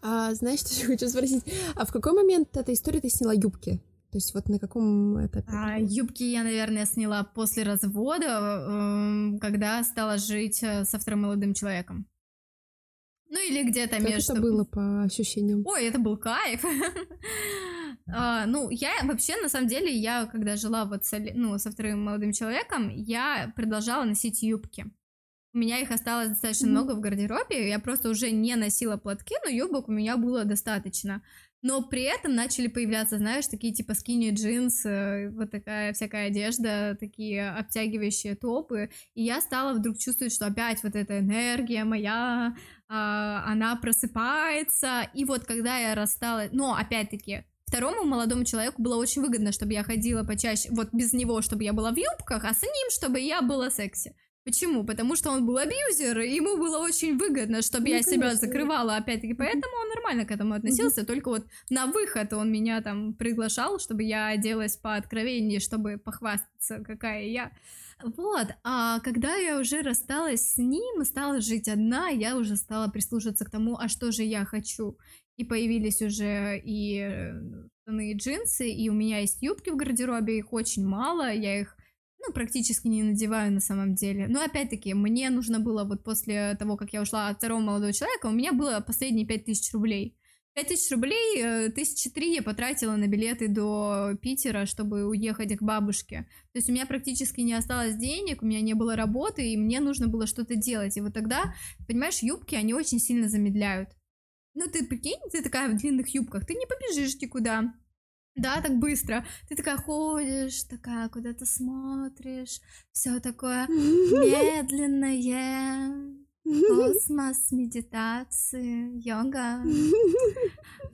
А, знаешь, <laughs> что я хочу спросить? А в какой момент этой истории ты сняла юбки? То есть вот на каком этапе? А, юбки я, наверное, сняла после развода, эм, когда стала жить э, со вторым молодым человеком. Ну или где-то как между... это было по ощущениям? Ой, это был кайф. <laughs> а, ну, я вообще, на самом деле, я, когда жила вот со, ну, со вторым молодым человеком, я продолжала носить юбки. У меня их осталось достаточно mm-hmm. много в гардеробе, я просто уже не носила платки, но юбок у меня было достаточно но при этом начали появляться, знаешь, такие типа скини джинсы, вот такая всякая одежда, такие обтягивающие топы, и я стала вдруг чувствовать, что опять вот эта энергия моя, а, она просыпается, и вот когда я рассталась, но опять-таки Второму молодому человеку было очень выгодно, чтобы я ходила почаще, вот без него, чтобы я была в юбках, а с ним, чтобы я была секси. Почему? Потому что он был абьюзер, и ему было очень выгодно, чтобы ну, я конечно. себя закрывала, опять-таки, поэтому он нормально к этому относился, mm-hmm. только вот на выход он меня там приглашал, чтобы я оделась по откровеннее, чтобы похвастаться, какая я. Вот, а когда я уже рассталась с ним, стала жить одна, я уже стала прислушиваться к тому, а что же я хочу. И появились уже и э, штаны, и джинсы, и у меня есть юбки в гардеробе, их очень мало, я их ну, практически не надеваю на самом деле. Но опять-таки, мне нужно было вот после того, как я ушла от второго молодого человека, у меня было последние 5000 рублей. 5000 рублей, э, тысячи три я потратила на билеты до Питера, чтобы уехать к бабушке. То есть у меня практически не осталось денег, у меня не было работы, и мне нужно было что-то делать. И вот тогда, понимаешь, юбки, они очень сильно замедляют. Ну, ты прикинь, ты такая в длинных юбках, ты не побежишь никуда. Да, так быстро. Ты такая ходишь, такая куда-то смотришь, все такое <laughs> медленное. Космос, медитации, йога.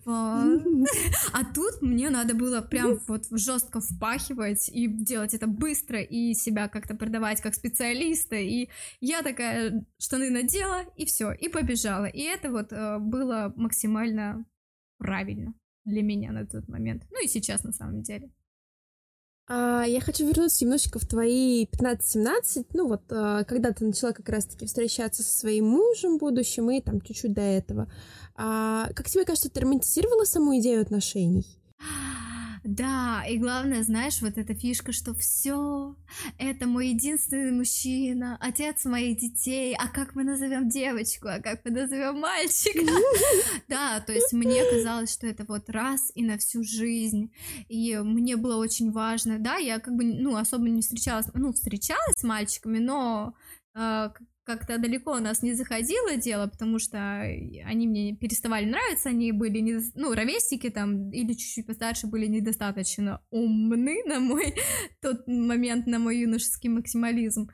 Вот. <laughs> А тут мне надо было прям вот жестко впахивать и делать это быстро и себя как-то продавать как специалиста. И я такая штаны надела и все, и побежала. И это вот э, было максимально правильно для меня на тот момент. Ну и сейчас на самом деле. А, я хочу вернуться немножечко в твои 15-17, ну вот, а, когда ты начала как раз-таки встречаться со своим мужем будущим и там чуть-чуть до этого. А, как тебе кажется, ты романтизировала саму идею отношений? <gasps> <gasps> Да, и главное, знаешь, вот эта фишка, что все, это мой единственный мужчина, отец моих детей, а как мы назовем девочку, а как мы назовем мальчика? <laughs> Да, то есть мне казалось, что это вот раз и на всю жизнь, и мне было очень важно, да, я как бы, ну, особо не встречалась, ну, встречалась с мальчиками, но а, как-то далеко у нас не заходило дело, потому что они мне переставали нравиться, они были, не, ну, ровесники там, или чуть-чуть постарше были недостаточно умны на мой <laughs> тот момент, на мой юношеский максимализм.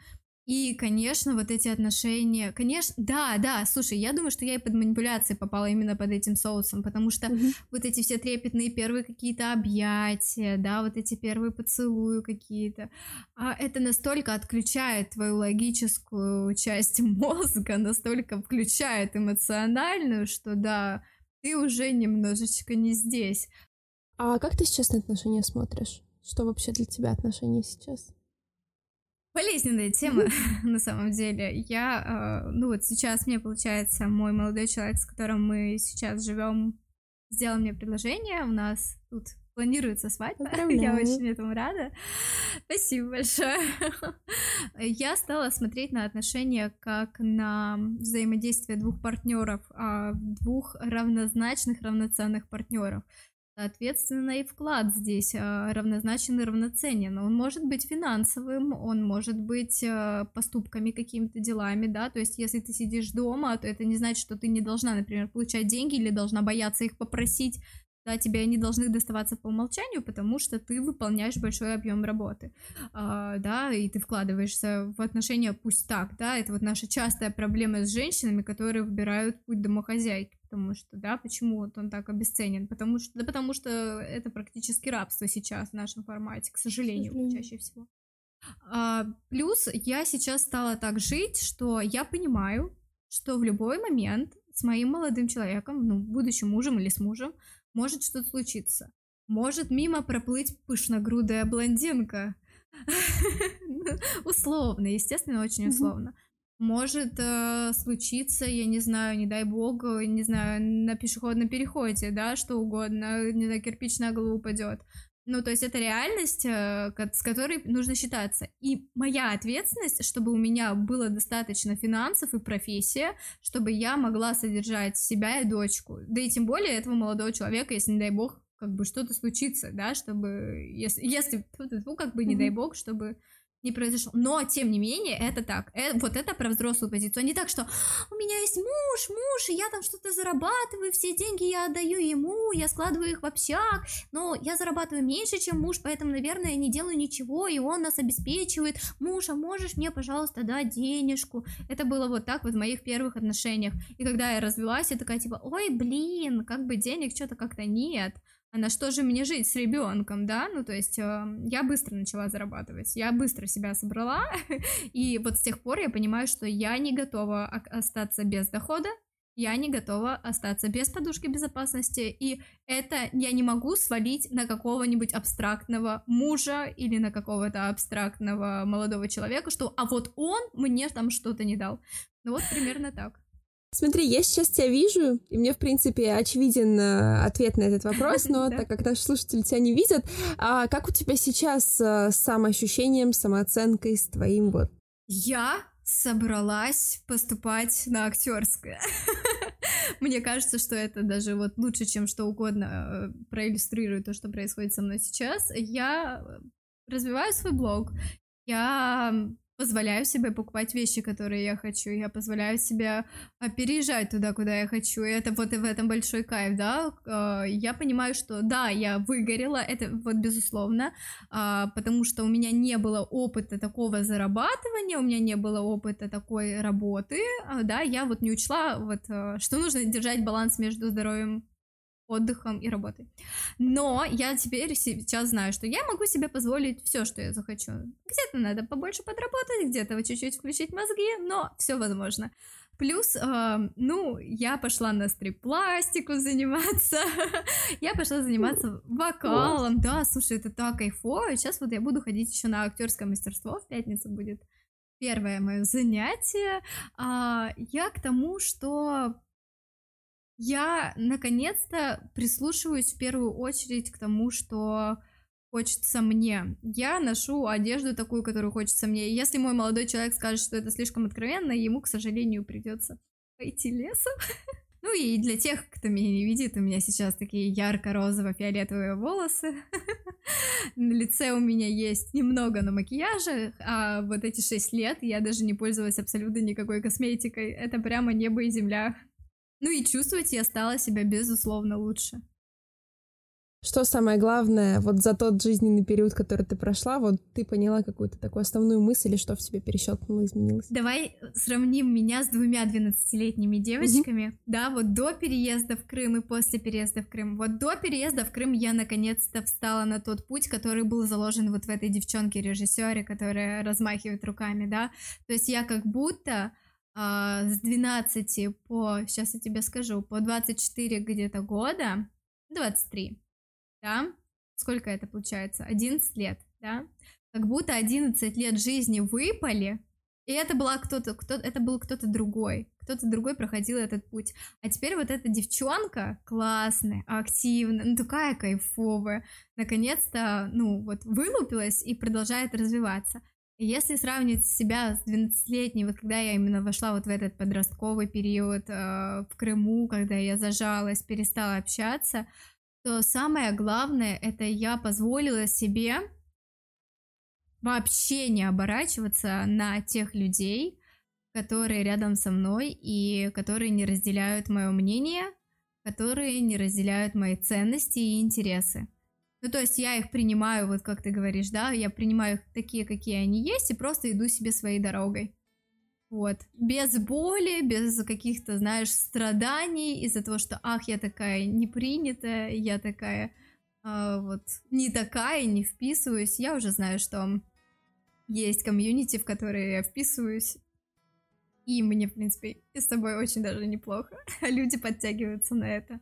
И, конечно, вот эти отношения, конечно, да, да, слушай, я думаю, что я и под манипуляции попала именно под этим соусом, потому что mm-hmm. вот эти все трепетные первые какие-то объятия, да, вот эти первые поцелуи какие-то, а это настолько отключает твою логическую часть <laughs> мозга, настолько включает эмоциональную, что да, ты уже немножечко не здесь. А как ты сейчас на отношения смотришь? Что вообще для тебя отношения сейчас? Болезненная тема <laughs> на самом деле. Я, э, ну вот сейчас мне получается мой молодой человек, с которым мы сейчас живем, сделал мне предложение. У нас тут планируется свадьба. <laughs> Я очень этому рада. Спасибо большое. <laughs> Я стала смотреть на отношения как на взаимодействие двух партнеров, а двух равнозначных, равноценных партнеров. Соответственно, и вклад здесь а, равнозначен и равноценен. Он может быть финансовым, он может быть а, поступками, какими-то делами, да, то есть если ты сидишь дома, то это не значит, что ты не должна, например, получать деньги или должна бояться их попросить, да, тебе они должны доставаться по умолчанию, потому что ты выполняешь большой объем работы, а, да, и ты вкладываешься в отношения пусть так, да, это вот наша частая проблема с женщинами, которые выбирают путь домохозяйки, потому что, да, почему вот он так обесценен, потому что, да, потому что это практически рабство сейчас в нашем формате, к сожалению, к чаще всего. А, плюс я сейчас стала так жить, что я понимаю, что в любой момент с моим молодым человеком, ну, будущим мужем или с мужем, может что-то случиться. Может мимо проплыть пышногрудая блондинка. <laughs> Условно, естественно, очень условно. Может э, случиться, я не знаю, не дай бог, не знаю, на пешеходном переходе, да, что угодно, не знаю, кирпич на голову упадет. Ну, то есть это реальность, э, с которой нужно считаться. И моя ответственность, чтобы у меня было достаточно финансов и профессия, чтобы я могла содержать себя и дочку. Да и тем более этого молодого человека, если, не дай бог, как бы что-то случится, да, чтобы, если, если ну, как бы, не дай бог, чтобы не произошло. Но, тем не менее, это так. Э, вот это про взрослую позицию. А не так, что у меня есть муж, муж, и я там что-то зарабатываю, все деньги я отдаю ему, я складываю их в общак, но я зарабатываю меньше, чем муж, поэтому, наверное, я не делаю ничего, и он нас обеспечивает. Муж, а можешь мне, пожалуйста, дать денежку? Это было вот так вот в моих первых отношениях. И когда я развелась, я такая, типа, ой, блин, как бы денег что-то как-то нет а на что же мне жить с ребенком, да? Ну, то есть э, я быстро начала зарабатывать, я быстро себя собрала, <laughs> и вот с тех пор я понимаю, что я не готова остаться без дохода, я не готова остаться без подушки безопасности, и это я не могу свалить на какого-нибудь абстрактного мужа или на какого-то абстрактного молодого человека, что а вот он мне там что-то не дал. Ну вот примерно так. Смотри, я сейчас тебя вижу, и мне, в принципе, очевиден э, ответ на этот вопрос, <laughs> но так как наши слушатели тебя не видят, а как у тебя сейчас э, с самоощущением, самооценкой, с твоим вот? Я собралась поступать на актерское. <laughs> Мне кажется, что это даже вот лучше, чем что угодно э, проиллюстрирует то, что происходит со мной сейчас. Я развиваю свой блог, я позволяю себе покупать вещи, которые я хочу, я позволяю себе а, переезжать туда, куда я хочу, и это вот и в этом большой кайф, да, а, я понимаю, что да, я выгорела, это вот безусловно, а, потому что у меня не было опыта такого зарабатывания, у меня не было опыта такой работы, да, я вот не учла вот, что нужно держать баланс между здоровьем отдыхом и работой. Но я теперь сейчас знаю, что я могу себе позволить все, что я захочу. Где-то надо побольше подработать, где-то чуть-чуть включить мозги, но все возможно. Плюс, э, ну, я пошла на стрип-пластику заниматься, <laughs> я пошла заниматься вокалом, да, слушай, это так кайфово, сейчас вот я буду ходить еще на актерское мастерство, в пятницу будет первое мое занятие. А, я к тому, что я наконец-то прислушиваюсь в первую очередь к тому, что хочется мне. Я ношу одежду такую, которую хочется мне. Если мой молодой человек скажет, что это слишком откровенно, ему, к сожалению, придется пойти лесом. <laughs> Ну и для тех, кто меня не видит, у меня сейчас такие ярко-розово-фиолетовые волосы. <laughs> На лице у меня есть немного на макияже, а вот эти шесть лет я даже не пользовалась абсолютно никакой косметикой. Это прямо небо и земля. Ну и чувствовать я стала себя, безусловно, лучше. Что самое главное, вот за тот жизненный период, который ты прошла, вот ты поняла какую-то такую основную мысль, или что в тебе перещелкнуло, изменилось? Давай сравним меня с двумя 12-летними девочками. Mm-hmm. Да, вот до переезда в Крым и после переезда в Крым. Вот до переезда в Крым я наконец-то встала на тот путь, который был заложен вот в этой девчонке-режиссере, которая размахивает руками, да. То есть я как будто а, с 12 по, сейчас я тебе скажу, по 24 где-то года, 23, да, сколько это получается, 11 лет, да, как будто 11 лет жизни выпали, и это была кто-то, кто, это был кто-то другой, кто-то другой проходил этот путь. А теперь вот эта девчонка классная, активная, ну такая кайфовая, наконец-то, ну вот вылупилась и продолжает развиваться. Если сравнивать себя с 12-летней, вот когда я именно вошла вот в этот подростковый период э, в Крыму, когда я зажалась, перестала общаться, то самое главное, это я позволила себе вообще не оборачиваться на тех людей, которые рядом со мной и которые не разделяют мое мнение, которые не разделяют мои ценности и интересы. Ну, то есть я их принимаю, вот как ты говоришь, да, я принимаю их такие, какие они есть, и просто иду себе своей дорогой. Вот. Без боли, без каких-то, знаешь, страданий из-за того, что, ах, я такая непринятая, я такая, э, вот, не такая, не вписываюсь. Я уже знаю, что есть комьюнити, в которые я вписываюсь. И мне, в принципе, с тобой очень даже неплохо. <laughs> Люди подтягиваются на это.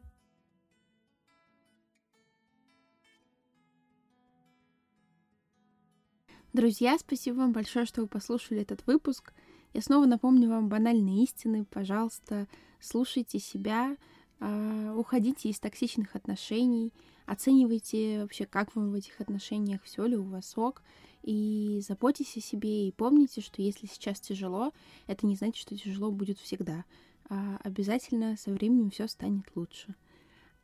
Друзья, спасибо вам большое, что вы послушали этот выпуск. Я снова напомню вам банальные истины. Пожалуйста, слушайте себя, а, уходите из токсичных отношений, оценивайте вообще, как вам в этих отношениях, все ли у вас ок, и заботьтесь о себе, и помните, что если сейчас тяжело, это не значит, что тяжело будет всегда. А обязательно со временем все станет лучше.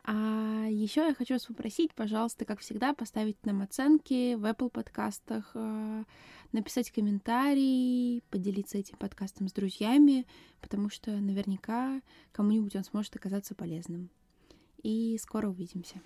А еще я хочу вас попросить, пожалуйста, как всегда, поставить нам оценки в Apple подкастах, а, написать комментарий, поделиться этим подкастом с друзьями, потому что наверняка кому-нибудь он сможет оказаться полезным. И скоро увидимся.